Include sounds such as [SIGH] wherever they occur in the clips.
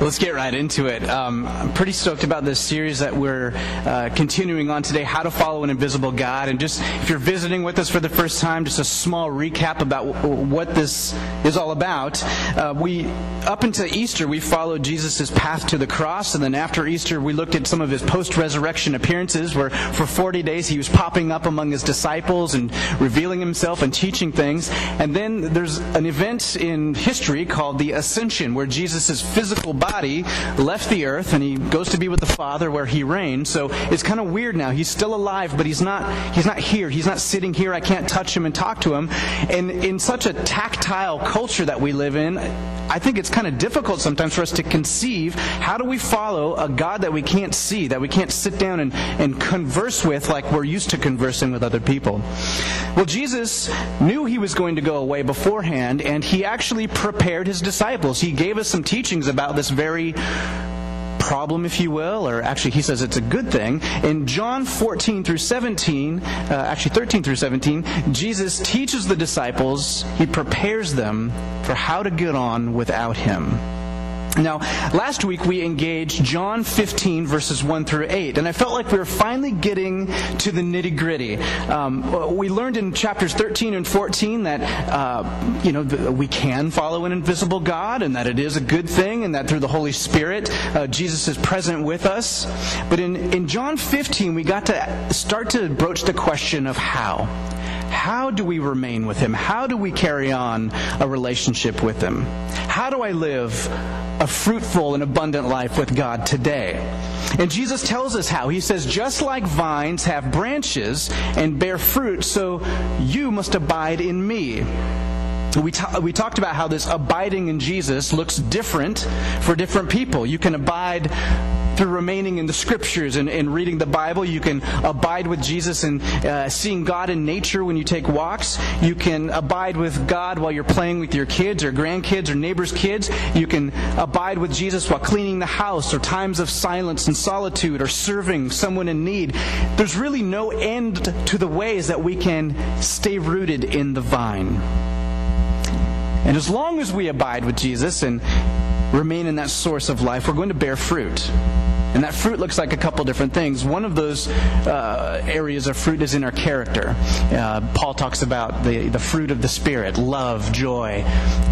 Let's get right into it. Um, I'm pretty stoked about this series that we're uh, continuing on today, How to Follow an Invisible God. And just if you're visiting with us for the first time, just a small recap about w- what this is all about. Uh, we, up until Easter, we followed Jesus' path to the cross. And then after Easter, we looked at some of his post resurrection appearances, where for 40 days he was popping up among his disciples and revealing himself and teaching things. And then there's an event in history called the Ascension, where Jesus' physical body body left the earth and he goes to be with the Father where he reigns. So it's kind of weird now. He's still alive, but he's not he's not here. He's not sitting here. I can't touch him and talk to him. And in such a tactile culture that we live in, I think it's kind of difficult sometimes for us to conceive how do we follow a God that we can't see, that we can't sit down and, and converse with like we're used to conversing with other people. Well, Jesus knew he was going to go away beforehand, and he actually prepared his disciples. He gave us some teachings about this very problem, if you will, or actually he says it's a good thing. In John 14 through 17, uh, actually 13 through 17, Jesus teaches the disciples, he prepares them for how to get on without him. Now, last week we engaged John 15, verses 1 through 8, and I felt like we were finally getting to the nitty gritty. Um, we learned in chapters 13 and 14 that, uh, you know, we can follow an invisible God, and that it is a good thing, and that through the Holy Spirit, uh, Jesus is present with us. But in, in John 15, we got to start to broach the question of how. How do we remain with Him? How do we carry on a relationship with Him? How do I live a fruitful and abundant life with God today? And Jesus tells us how. He says, just like vines have branches and bear fruit, so you must abide in me. We, we talked about how this abiding in Jesus looks different for different people. You can abide through remaining in the scriptures and, and reading the Bible. You can abide with Jesus and uh, seeing God in nature when you take walks. You can abide with God while you're playing with your kids or grandkids or neighbors' kids. You can abide with Jesus while cleaning the house or times of silence and solitude or serving someone in need. There's really no end to the ways that we can stay rooted in the vine. And as long as we abide with Jesus and remain in that source of life, we're going to bear fruit. And that fruit looks like a couple different things. One of those uh, areas of fruit is in our character. Uh, Paul talks about the, the fruit of the Spirit love, joy,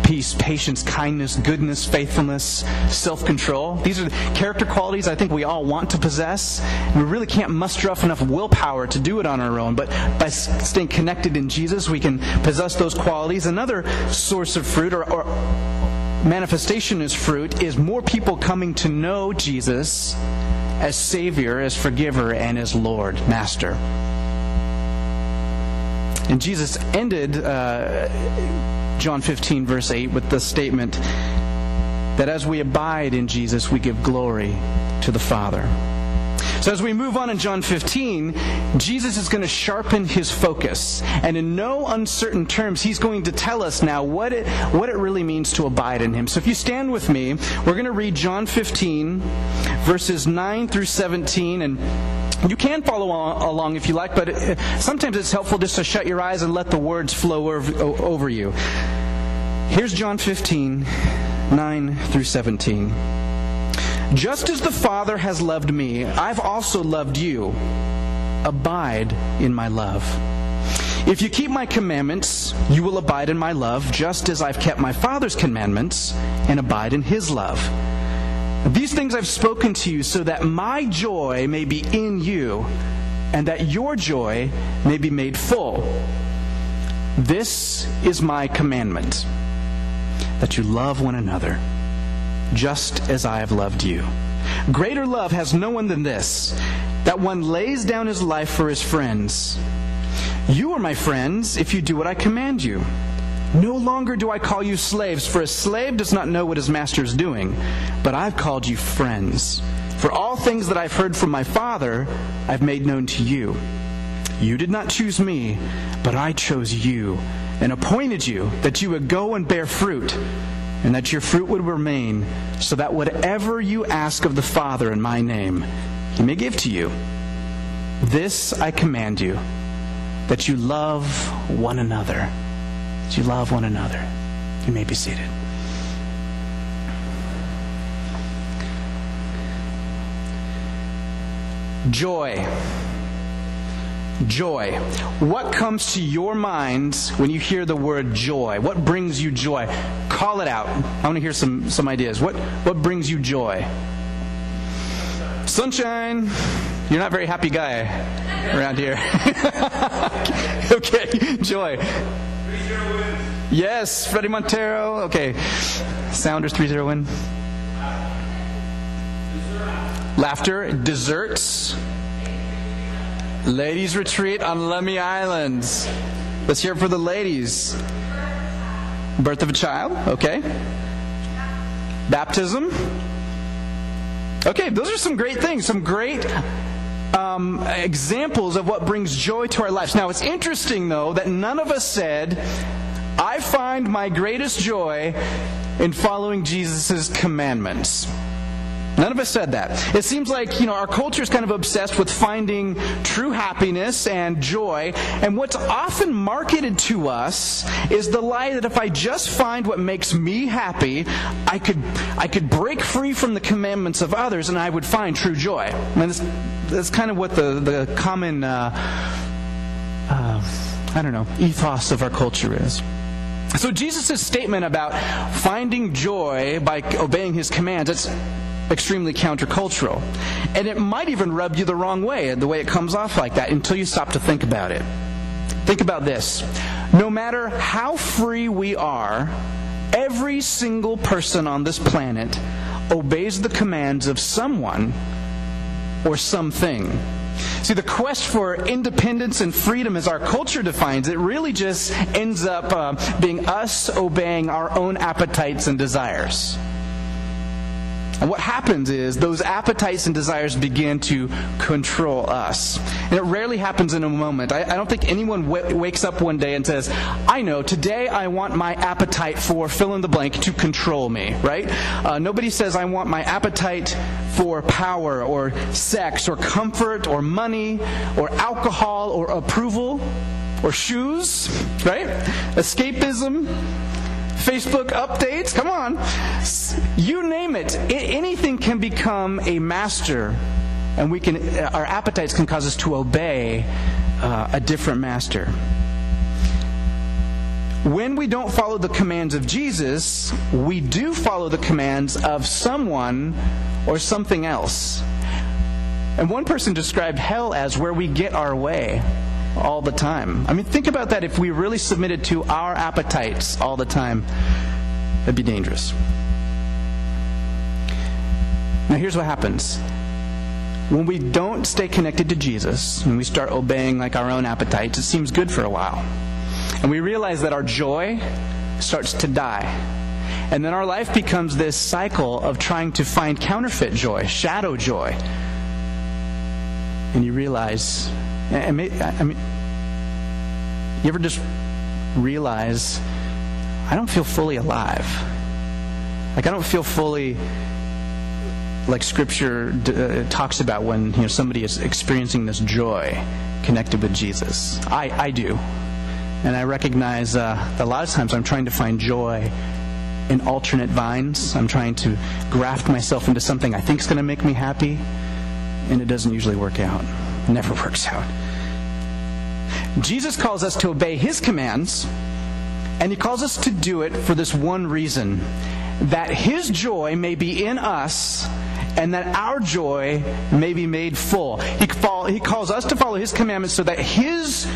peace, patience, kindness, goodness, faithfulness, self control. These are character qualities I think we all want to possess. We really can't muster up enough willpower to do it on our own, but by staying connected in Jesus, we can possess those qualities. Another source of fruit, or, or manifestation as fruit is more people coming to know Jesus as Savior, as forgiver, and as Lord, Master. And Jesus ended uh, John 15, verse 8, with the statement that as we abide in Jesus, we give glory to the Father. So as we move on in John 15, Jesus is going to sharpen his focus. And in no uncertain terms, he's going to tell us now what it, what it really means to abide in him. So if you stand with me, we're going to read John 15, verses 9 through 17. And you can follow along if you like, but uh, sometimes it's helpful just to shut your eyes and let the words flow over you. Here's John 15, 9 through 17. Just as the Father has loved me, I've also loved you. Abide in my love. If you keep my commandments, you will abide in my love, just as I've kept my Father's commandments and abide in his love. These things I've spoken to you so that my joy may be in you and that your joy may be made full. This is my commandment that you love one another just as I have loved you. Greater love has no one than this, that one lays down his life for his friends. You are my friends if you do what I command you. No longer do I call you slaves, for a slave does not know what his master is doing, but I've called you friends. For all things that I've heard from my Father, I've made known to you. You did not choose me, but I chose you and appointed you that you would go and bear fruit and that your fruit would remain, so that whatever you ask of the Father in my name, he may give to you. This I command you, that you love one another. That you love one another. You may be seated. Joy. Joy. What comes to your minds when you hear the word joy? What brings you joy? Call it out. I want to hear some, some ideas. What, what brings you joy? Sunshine. You're not a very happy guy around here. [LAUGHS] okay, joy. Yes, Fredy Montero. Okay. Sounders 3 0 win. Laughter, desserts. Ladies retreat on Lummi Islands. Let's hear it for the ladies. Birth of a child, okay. Baptism. Okay, those are some great things, some great um, examples of what brings joy to our lives. Now, it's interesting, though, that none of us said, I find my greatest joy in following Jesus' commandments. None of us said that. It seems like, you know, our culture is kind of obsessed with finding true happiness and joy. And what's often marketed to us is the lie that if I just find what makes me happy, I could, I could break free from the commandments of others and I would find true joy. I that's, that's kind of what the, the common, uh, uh, I don't know, ethos of our culture is. So Jesus' statement about finding joy by obeying his commands, it's extremely countercultural. And it might even rub you the wrong way, the way it comes off like that, until you stop to think about it. Think about this. No matter how free we are, every single person on this planet obeys the commands of someone or something. See, the quest for independence and freedom, as our culture defines it, really just ends up uh, being us obeying our own appetites and desires. And what happens is those appetites and desires begin to control us. And it rarely happens in a moment. I, I don't think anyone w- wakes up one day and says, I know, today I want my appetite for fill in the blank to control me, right? Uh, nobody says, I want my appetite for power or sex or comfort or money or alcohol or approval or shoes, right? Escapism Facebook updates. Come on. You name it. anything can become a master, and we can, our appetites can cause us to obey uh, a different master. When we don't follow the commands of Jesus, we do follow the commands of someone or something else. And one person described hell as where we get our way all the time. I mean, think about that if we really submitted to our appetites all the time. That'd be dangerous. Now, here's what happens. When we don't stay connected to Jesus, when we start obeying like our own appetites, it seems good for a while. And we realize that our joy starts to die. And then our life becomes this cycle of trying to find counterfeit joy, shadow joy. And you realize I mean, you ever just realize I don't feel fully alive? Like I don't feel fully like Scripture uh, talks about when you know somebody is experiencing this joy connected with Jesus. I I do, and I recognize uh, that a lot of times I'm trying to find joy in alternate vines. I'm trying to graft myself into something I think is going to make me happy, and it doesn't usually work out never [LAUGHS] works out. Jesus calls us to obey his commands, and he calls us to do it for this one reason that his joy may be in us and that our joy may be made full. He, he calls us to follow his commandments so that his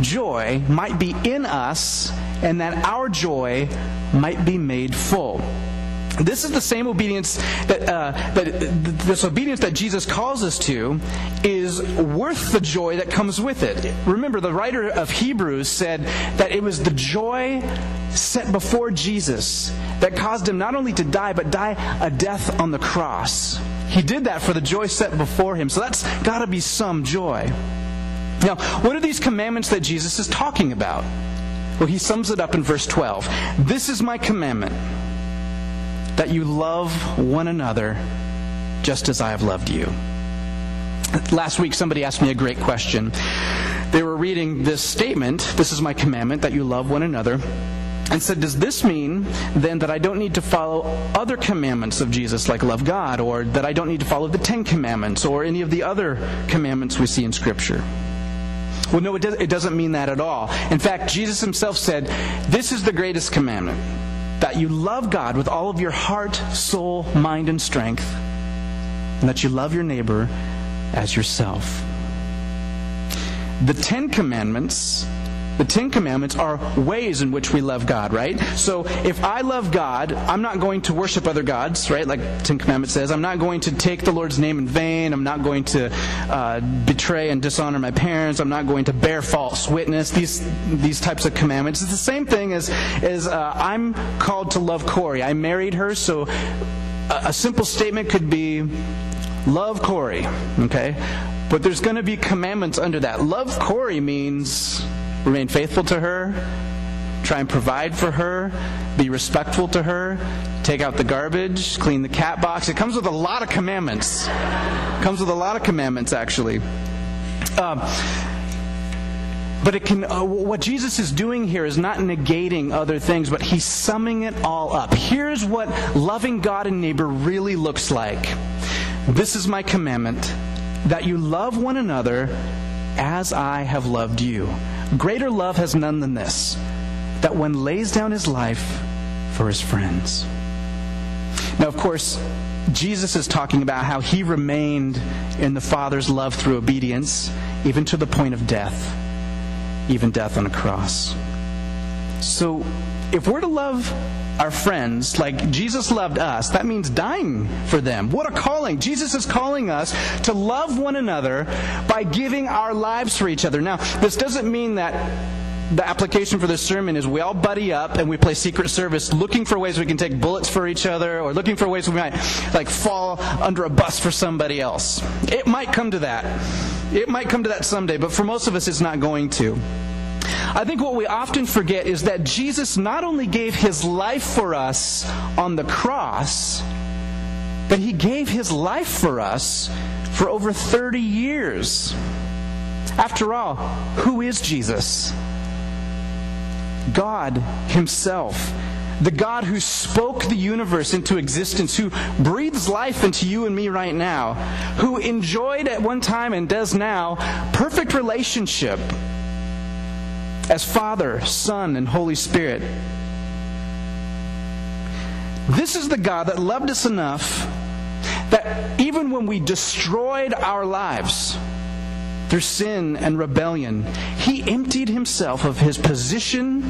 joy might be in us and that our joy might be made full. This is the same obedience that, uh, that this obedience that Jesus calls us to is worth the joy that comes with it. Remember, the writer of Hebrews said that it was the joy set before Jesus that caused him not only to die, but die a death on the cross. He did that for the joy set before him. So that's got to be some joy. Now, what are these commandments that Jesus is talking about? Well, he sums it up in verse 12. This is my commandment that you love one another just as I have loved you. Last week, somebody asked me a great question. They were reading this statement This is my commandment, that you love one another. and said, Does this mean then that I don't need to follow other commandments of Jesus, like love God, or that I don't need to follow the Ten Commandments, or any of the other commandments we see in Scripture? Well, no, it, does, it doesn't mean that at all. In fact, Jesus himself said, This is the greatest commandment that you love God with all of your heart, soul, mind, and strength, and that you love your neighbor as yourself. The Ten Commandments the Ten Commandments are ways in which we love God, right? So if I love God, I'm not going to worship other gods, right? Like Ten Commandments says. I'm not going to take the Lord's name in vain. I'm not going to uh, betray and dishonor my parents. I'm not going to bear false witness. These these types of commandments. It's the same thing as as uh, I'm called to love Corey. I married her, so a, a simple statement could be, "Love Corey." Okay. But there's going to be commandments under that. Love Corey means remain faithful to her, try and provide for her, be respectful to her, take out the garbage, clean the cat box. It comes with a lot of commandments. It comes with a lot of commandments, actually. Um, but it can, uh, what Jesus is doing here is not negating other things, but he's summing it all up. Here's what loving God and neighbor really looks like. This is my commandment that you love one another as I have loved you. Greater love has none than this that one lays down his life for his friends. Now, of course, Jesus is talking about how he remained in the Father's love through obedience, even to the point of death, even death on a cross. So, if we're to love our friends like Jesus loved us, that means dying for them. What a calling. Jesus is calling us to love one another by giving our lives for each other. Now, this doesn't mean that the application for this sermon is we all buddy up and we play secret service looking for ways we can take bullets for each other or looking for ways we might like fall under a bus for somebody else. It might come to that. It might come to that someday, but for most of us it's not going to. I think what we often forget is that Jesus not only gave his life for us on the cross, but he gave his life for us for over 30 years. After all, who is Jesus? God Himself. The God who spoke the universe into existence, who breathes life into you and me right now, who enjoyed at one time and does now perfect relationship as Father, Son, and Holy Spirit. This is the God that loved us enough that even when we destroyed our lives through sin and rebellion, He emptied Himself of His position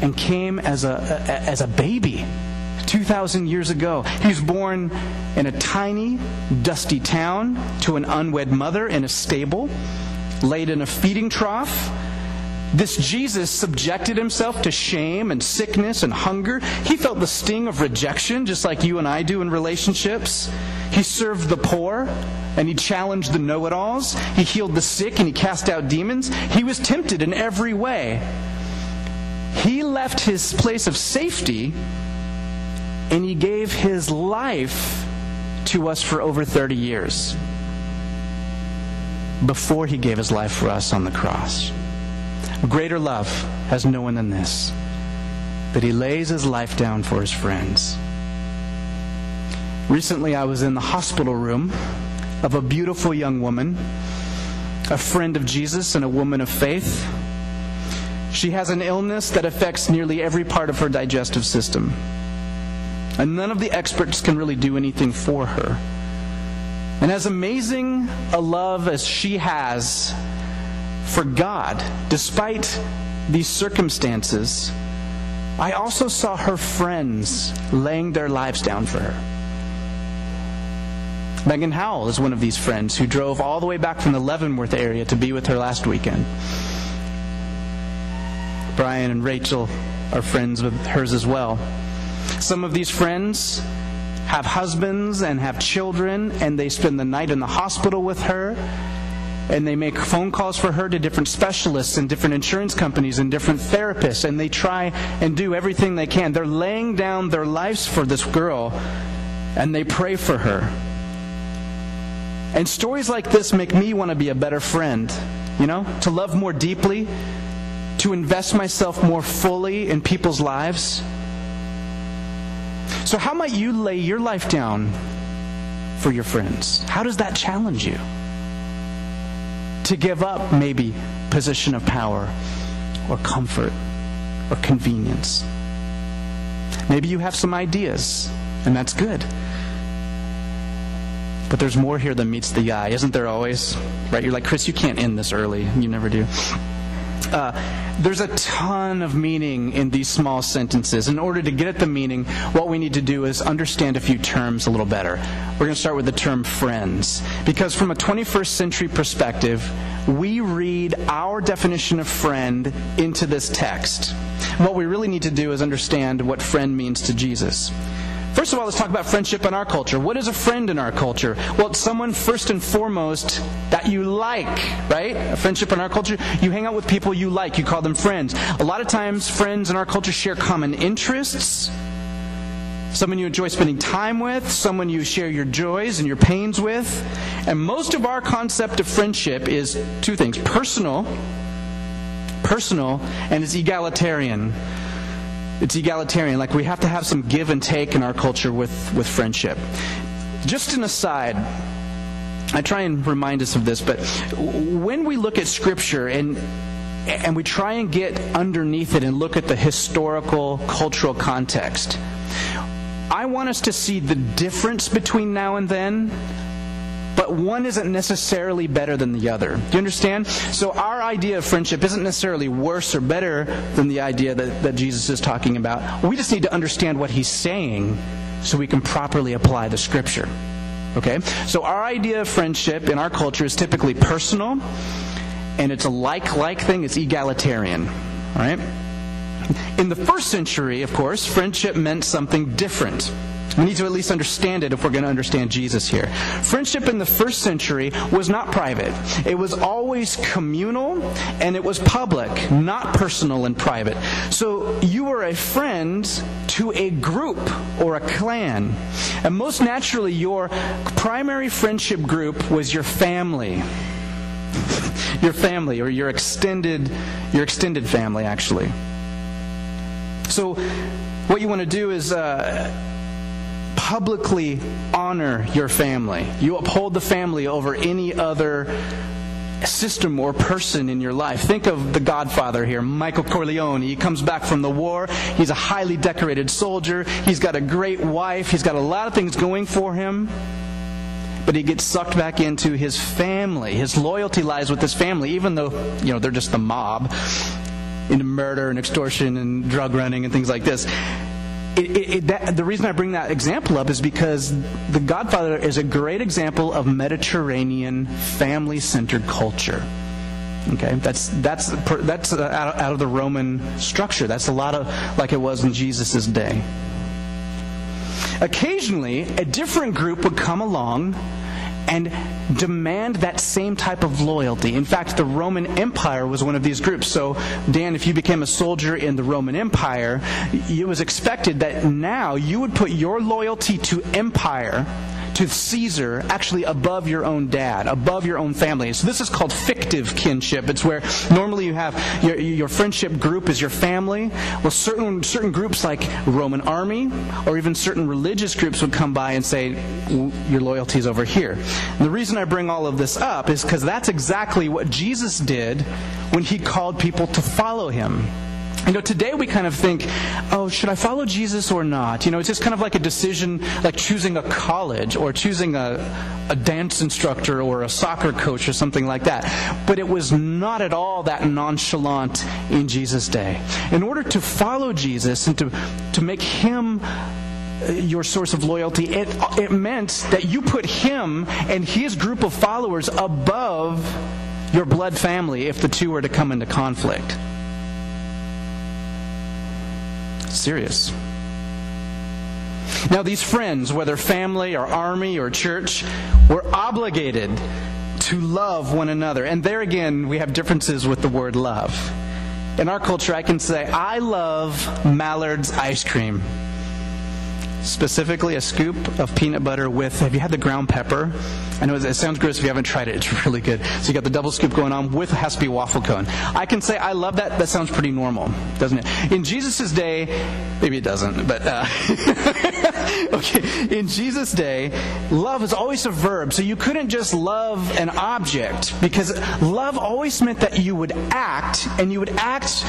and came as a, as a baby 2,000 years ago. He was born in a tiny, dusty town to an unwed mother in a stable, laid in a feeding trough this Jesus subjected himself to shame and sickness and hunger. He felt the sting of rejection, just like you and I do in relationships. He served the poor and he challenged the know it alls. He healed the sick and he cast out demons. He was tempted in every way. He left his place of safety and he gave his life to us for over 30 years before he gave his life for us on the cross. Greater love has no one than this, that he lays his life down for his friends. Recently, I was in the hospital room of a beautiful young woman, a friend of Jesus and a woman of faith. She has an illness that affects nearly every part of her digestive system. And none of the experts can really do anything for her. And as amazing a love as she has for God, despite these circumstances, I also saw her friends laying their lives down for her. Megan Howell is one of these friends who drove all the way back from the Leavenworth area to be with her last weekend. Brian and Rachel are friends with hers as well. Some of these friends have husbands and have children, and they spend the night in the hospital with her and they make phone calls for her to different specialists and different insurance companies and different therapists, and they try and do everything they can. They're laying down their lives for this girl, and they pray for her. And stories like this make me want to be a better friend, you know, to love more deeply, to invest myself more fully in people's lives? So, how might you lay your life down for your friends? How does that challenge you? To give up maybe position of power or comfort or convenience. Maybe you have some ideas, and that's good. But there's more here than meets the eye, isn't there always? Right? You're like, Chris, you can't end this early. You never do. Uh, there's a ton of meaning in these small sentences. In order to get at the meaning, what we need to do is understand a few terms a little better. We're going to start with the term friends. Because from a 21st century perspective, we read our definition of friend into this text. What we really need to do is understand what friend means to Jesus. First of all, let's talk about friendship in our culture. What is a friend in our culture? Well, it's someone first and foremost that you like, right? A friendship in our culture, you hang out with people you like, you call them friends. A lot of times, friends in our culture share common interests. Someone you enjoy spending time with, someone you share your joys and your pains with. And most of our concept of friendship is two things personal, personal, and it's egalitarian it's egalitarian. Like we have to have some give and take in our culture with, with friendship. Just an aside, I try and remind us of this, but when we look at Scripture and and we try and get underneath it and look at the historical, cultural context, I want us to see the difference between now and then but one isn't necessarily better than the other. Do you understand? So our idea of friendship isn't necessarily worse or better than the idea that, that Jesus is talking about. We just need to understand what he's saying so we can properly apply the scripture. Okay? So our idea of friendship in our culture is typically personal, and it's a like like thing, it's egalitarian. Right? In the first century, of course, friendship meant something different. We need to at least understand it if we're going to understand Jesus here. Friendship in the first century was not private, it was always communal and it was public, not personal and private. So you were a friend to a group or a clan. And most naturally, your primary friendship group was your family. your family or your extended your extended family actually so what you want to do is uh, publicly honor your family. You uphold the family over any other system or person in your life. Think of the godfather here, Michael Corleone. He comes back from the war. He's a highly decorated soldier. He's got a great wife. He's got a lot of things going for him. But he gets sucked back into his family. His loyalty lies with his family, even though, you know, they're just the mob into murder and extortion and drug running and things like this it, it, that, the reason I bring that example up is because The Godfather is a great example of Mediterranean family-centered culture. Okay, that's that's that's uh, out, out of the Roman structure. That's a lot of like it was in Jesus' day. Occasionally, a different group would come along and demand that same type of loyalty. In fact, the Roman Empire was one of these groups. So, Dan, if you became a soldier in the Roman Empire, it was expected that now you would put your loyalty to empire to Caesar actually above your own dad, above your own family. So this is called fictive kinship. It's where normally you have your, your friendship group is your family. Well, certain certain groups like Roman army or even certain religious groups would come by and say your loyalty is over here. And the reason I bring all of this up is because that's exactly what Jesus did when he called people to follow him. You know, today we kind of think, oh, should I follow Jesus or not? You know, it's just kind of like a decision, like choosing a college or choosing a, a dance instructor or a soccer coach or something like that. But it was not at all that nonchalant in Jesus' day. In order to follow Jesus and to, to make him uh, your source of loyalty, it, it meant that you put him and his group of followers above your blood family if the two were to come into conflict. Serious. Now, these friends, whether family or army or church, were obligated to love one another. And there again, we have differences with the word love. In our culture, I can say, I love Mallard's ice cream. Specifically a scoop of peanut butter with, have you had the ground pepper? I know it sounds gross if you haven't tried it. It's [LAUGHS] really good. So you got the double scoop going on with has to be waffle cone. I can say I love that. That sounds pretty normal, doesn't it? In Jesus' day, maybe it doesn't, but uh, [LAUGHS] okay. In Jesus' day, love is always a verb. So you couldn't just love an object because love always meant that you would act and you would act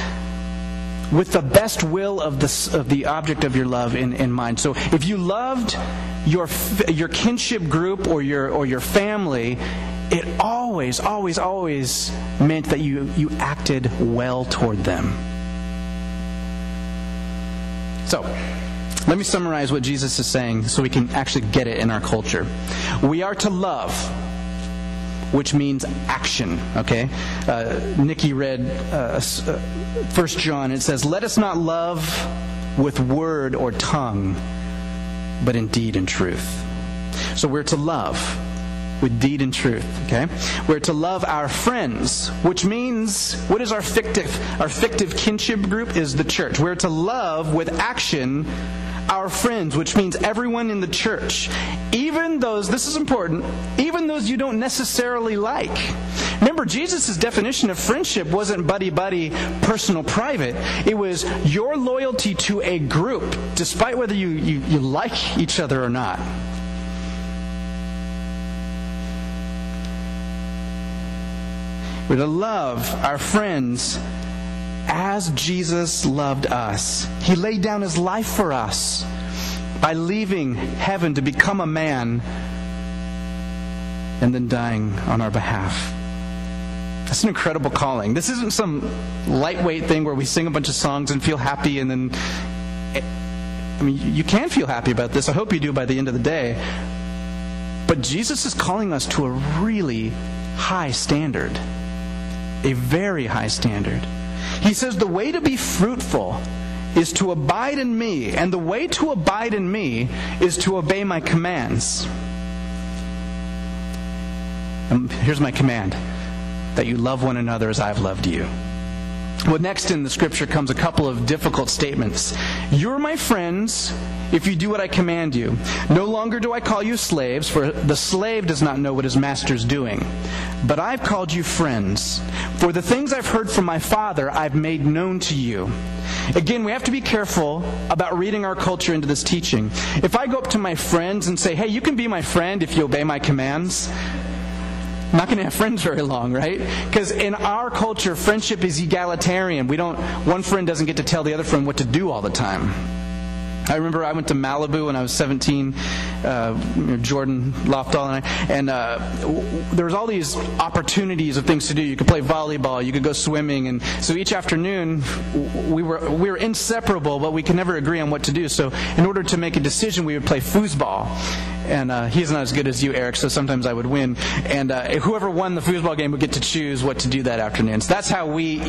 with the best will of the, of the object of your love in, in mind. So if you loved your, your kinship group or your, or your family, it always, always, always meant that you, you acted well toward them. So, let me summarize what Jesus is saying so we can actually get it in our culture. We are to love which means action. Okay, uh, Nikki read uh, First John. It says, "Let us not love with word or tongue, but in deed and truth." So we're to love with deed and truth. Okay, we're to love our friends, which means what is our fictive our fictive kinship group is the church. We're to love with action our friends, which means everyone in the church, even those, this is important, even those you don't necessarily like. Remember, Jesus' definition of friendship wasn't buddy buddy, personal, private. It was your loyalty to a group, despite whether you, you, you like each other or not. We're to love our friends as Jesus loved us. He laid down his life for us by leaving heaven to become a man and then dying on our behalf. That's an incredible calling. This isn't some lightweight thing where we sing a bunch of songs and feel happy and then. I mean, you can feel happy about this. I hope you do by the end of the day. But Jesus is calling us to a really high standard, a very high standard. He says the way to be fruitful is to abide in me, and the way to abide in me is to obey my commands. And here's my command that you love one another as I've loved you. Well, next in the scripture comes a couple of difficult statements. You're my friends if you do what I command you. No longer do I call you slaves, for the slave does not know what his master's doing. But I've called you friends. For the things I've heard from my Father, I've made known to you. Again, we have to be careful about reading our culture into this teaching. If I go up to my friends and say, hey, you can be my friend if you obey my commands, Not going to have friends very long, right? Because in our culture, friendship is egalitarian. We don't, one friend doesn't get to tell the other friend what to do all the time. I remember I went to Malibu when I was 17, uh, Jordan Lofdahl and I, and uh, there was all these opportunities of things to do. You could play volleyball, you could go swimming, and so each afternoon we were we were inseparable, but we could never agree on what to do. So in order to make a decision, we would play foosball. And uh, he's not as good as you, Eric, so sometimes I would win. And uh, whoever won the foosball game would get to choose what to do that afternoon. So that's how we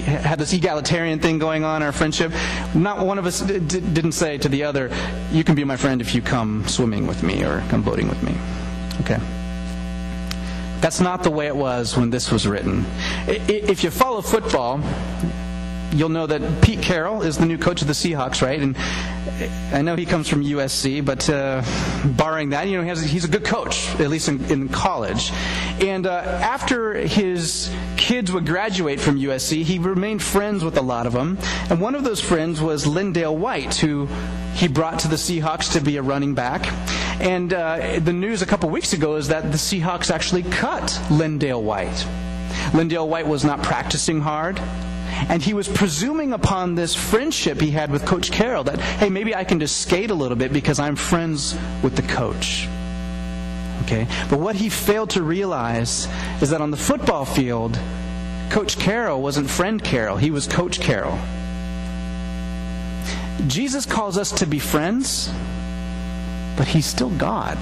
had this egalitarian thing going on our friendship. Not one of us d- didn't say to the other, "You can be my friend if you come swimming with me or come boating with me." Okay. That's not the way it was when this was written. If you follow football, you'll know that Pete Carroll is the new coach of the Seahawks, right? And I know he comes from USC, but uh, barring that, you know, he has, he's a good coach, at least in, in college. And uh, after his kids would graduate from USC, he remained friends with a lot of them. And one of those friends was LenDale White, who he brought to the Seahawks to be a running back. And uh, the news a couple weeks ago is that the Seahawks actually cut LenDale White. LenDale White was not practicing hard. And he was presuming upon this friendship he had with Coach Carroll that, hey, maybe I can just skate a little bit because I'm friends with the coach. Okay? But what he failed to realize is that on the football field, Coach Carroll wasn't friend Carroll, he was Coach Carroll. Jesus calls us to be friends, but he's still God.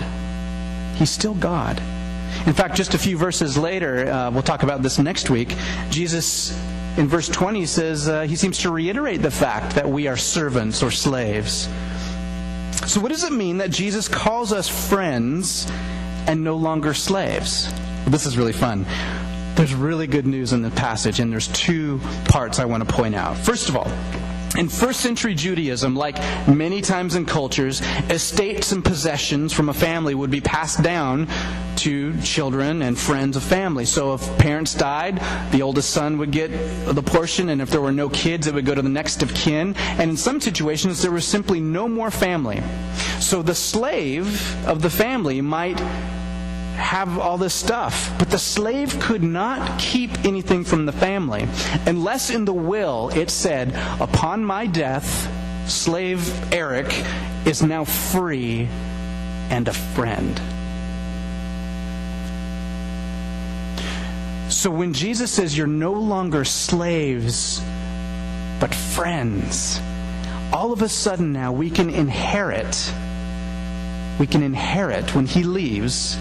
He's still God. In fact, just a few verses later, uh, we'll talk about this next week, Jesus in verse 20 says uh, he seems to reiterate the fact that we are servants or slaves. So, what does it mean that Jesus calls us friends and no longer slaves? This is really fun. There's really good news in the passage, and there's two parts I want to point out. First of all, In first century Judaism, like many times in cultures, estates and possessions from a family would be passed down to children and friends of family. So if parents died, the oldest son would get the portion, and if there were no kids, it would go to the next of kin. And in some situations, there was simply no more family. So the slave of the family might have all this stuff. But the slave could not keep anything from the family unless in the will it said, Upon my death, slave Eric is now free and a friend. So when Jesus says you're no longer slaves, but friends, all of a sudden now we can inherit. We can inherit when he leaves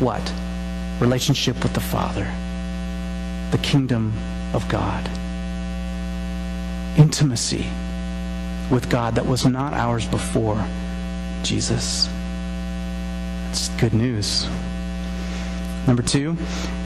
what? Relationship with the Father, the kingdom of God, intimacy with God that was not ours before Jesus. It's good news. Number two,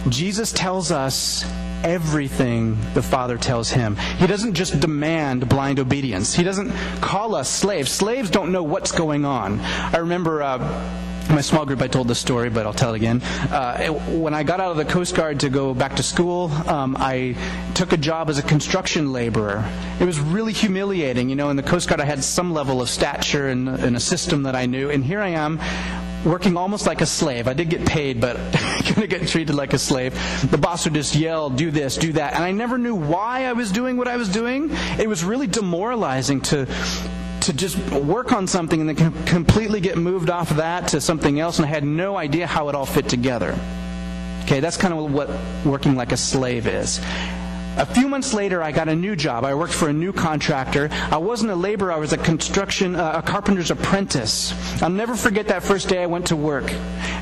Jesus tells us everything the Father tells him. He doesn't just demand blind obedience. He doesn't call us slaves. Slaves don't know what's going on. I remember. Uh, my small group, I told this story, but I'll tell it again. Uh, when I got out of the Coast Guard to go back to school, um, I took a job as a construction laborer. It was really humiliating. You know, in the Coast Guard, I had some level of stature and, and a system that I knew, and here I am working almost like a slave. I did get paid, but [LAUGHS] going to get treated like a slave. The boss would just yell, do this, do that. And I never knew why I was doing what I was doing. It was really demoralizing to to just work on something and then completely get moved off of that to something else, and I had no idea how it all fit together. Okay, that's kind of what working like a slave is. A few months later, I got a new job. I worked for a new contractor. I wasn't a laborer, I was a construction, uh, a carpenter's apprentice. I'll never forget that first day I went to work.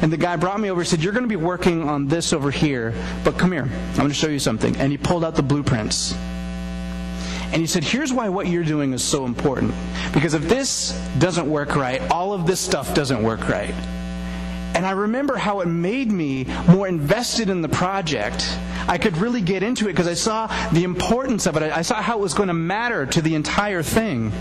And the guy brought me over and said, You're going to be working on this over here, but come here. I'm going to show you something. And he pulled out the blueprints. And he said, Here's why what you're doing is so important. Because if this doesn't work right, all of this stuff doesn't work right. And I remember how it made me more invested in the project. I could really get into it because I saw the importance of it. I saw how it was going to matter to the entire thing.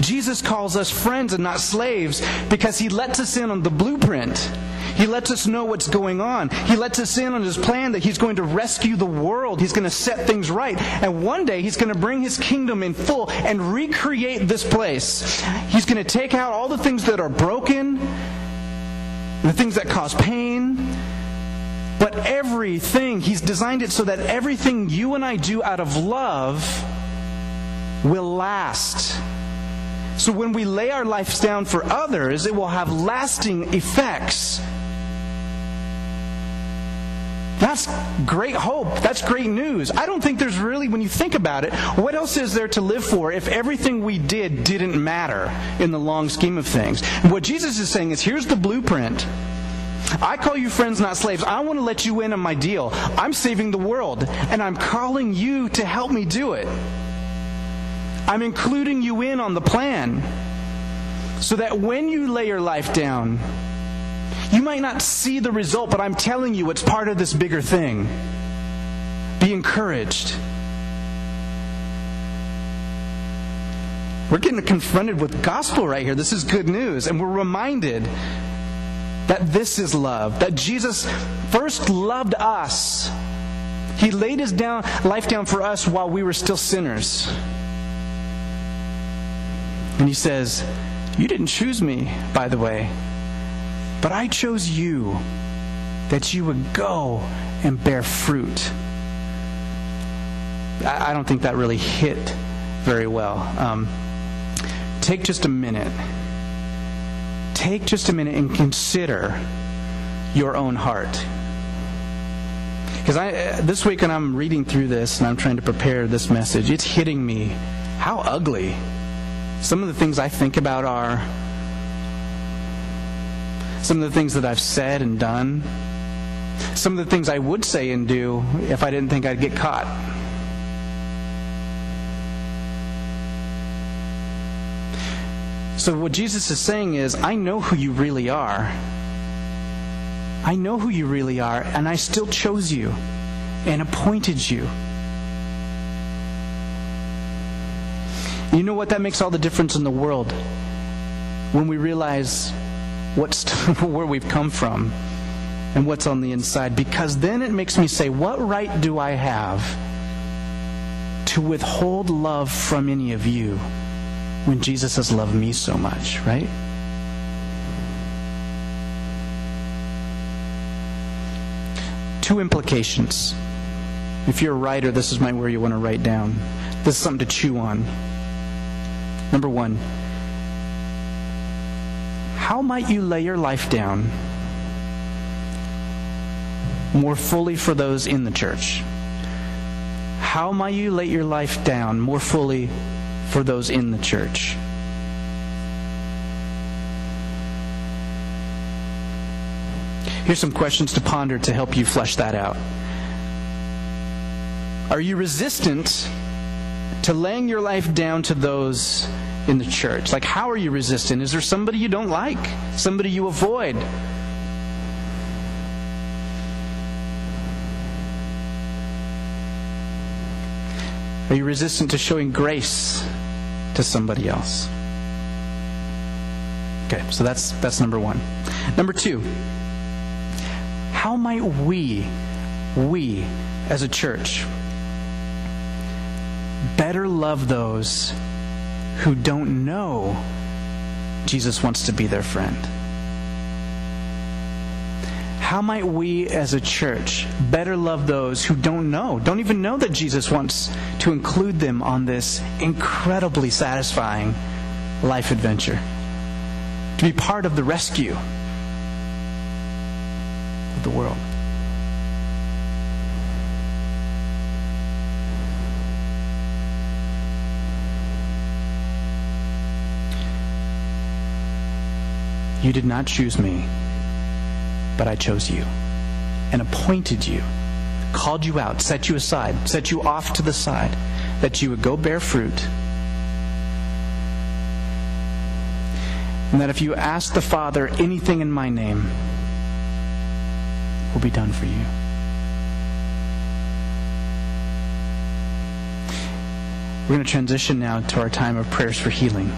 Jesus calls us friends and not slaves because he lets us in on the blueprint. He lets us know what's going on. He lets us in on his plan that he's going to rescue the world. He's going to set things right. And one day he's going to bring his kingdom in full and recreate this place. He's going to take out all the things that are broken, the things that cause pain. But everything, he's designed it so that everything you and I do out of love will last. So when we lay our lives down for others, it will have lasting effects. That's great hope. That's great news. I don't think there's really, when you think about it, what else is there to live for if everything we did didn't matter in the long scheme of things? what Jesus is saying is here's the blueprint. I call you friends, not slaves. I want to let you in on my deal. I'm saving the world, and I'm calling you to help me do it. I'm including you in on the plan so that when you lay your life down, you might not see the result, but I'm telling you it's part of this bigger thing. Be encouraged. We're getting confronted with gospel right here. This is good news. And we're reminded that this is love, that Jesus first loved us. He laid his down, life down for us while we were still sinners. And he says, You didn't choose me, by the way. But I chose you that you would go and bear fruit. I, don't think that really hit very well. Um, take just a minute. Take just a minute and consider your own heart. Because I, this week when I'm reading through this and I'm trying to prepare this message, it's hitting me how ugly some of the things I think about are some of the things that I've said and done, some of the things I would say and do if I didn't think I'd get caught. So, what Jesus is saying is, I know who you really are. I know who you really are, and I still chose you and appointed you. You know what? That makes all the difference in the world when we realize what's [LAUGHS] where we've come from and what's on the inside. Because then it makes me say, what right do I have to withhold love from any of you when Jesus has loved me so much, right? Two implications. If you're a writer, this is my where you want to write down. This is something to chew on. Number one, how might you lay your life down more fully for those in the church? How might you lay your life down more fully for those in the church? Here's some questions to ponder to help you flesh that out. Are you resistant to laying your life down to those in the church? Like, how are you resistant? Is there somebody you don't like? Somebody you avoid? Are you resistant to showing grace to somebody else? Okay, so that's that's number 1. Number 2. How might we we as a church better love those who don't know Jesus wants to be their friend? How might we as a church better love those who don't know, don't even know that Jesus wants to include them on this incredibly satisfying life adventure? To be part of the rescue of the world. You did not choose me but I chose you and appointed you, called you out, set you aside, set you off to the side, that you would go bear fruit. And that if you ask the Father anything in my name, will be done for you. We're going to transition now to our time of prayers for healing.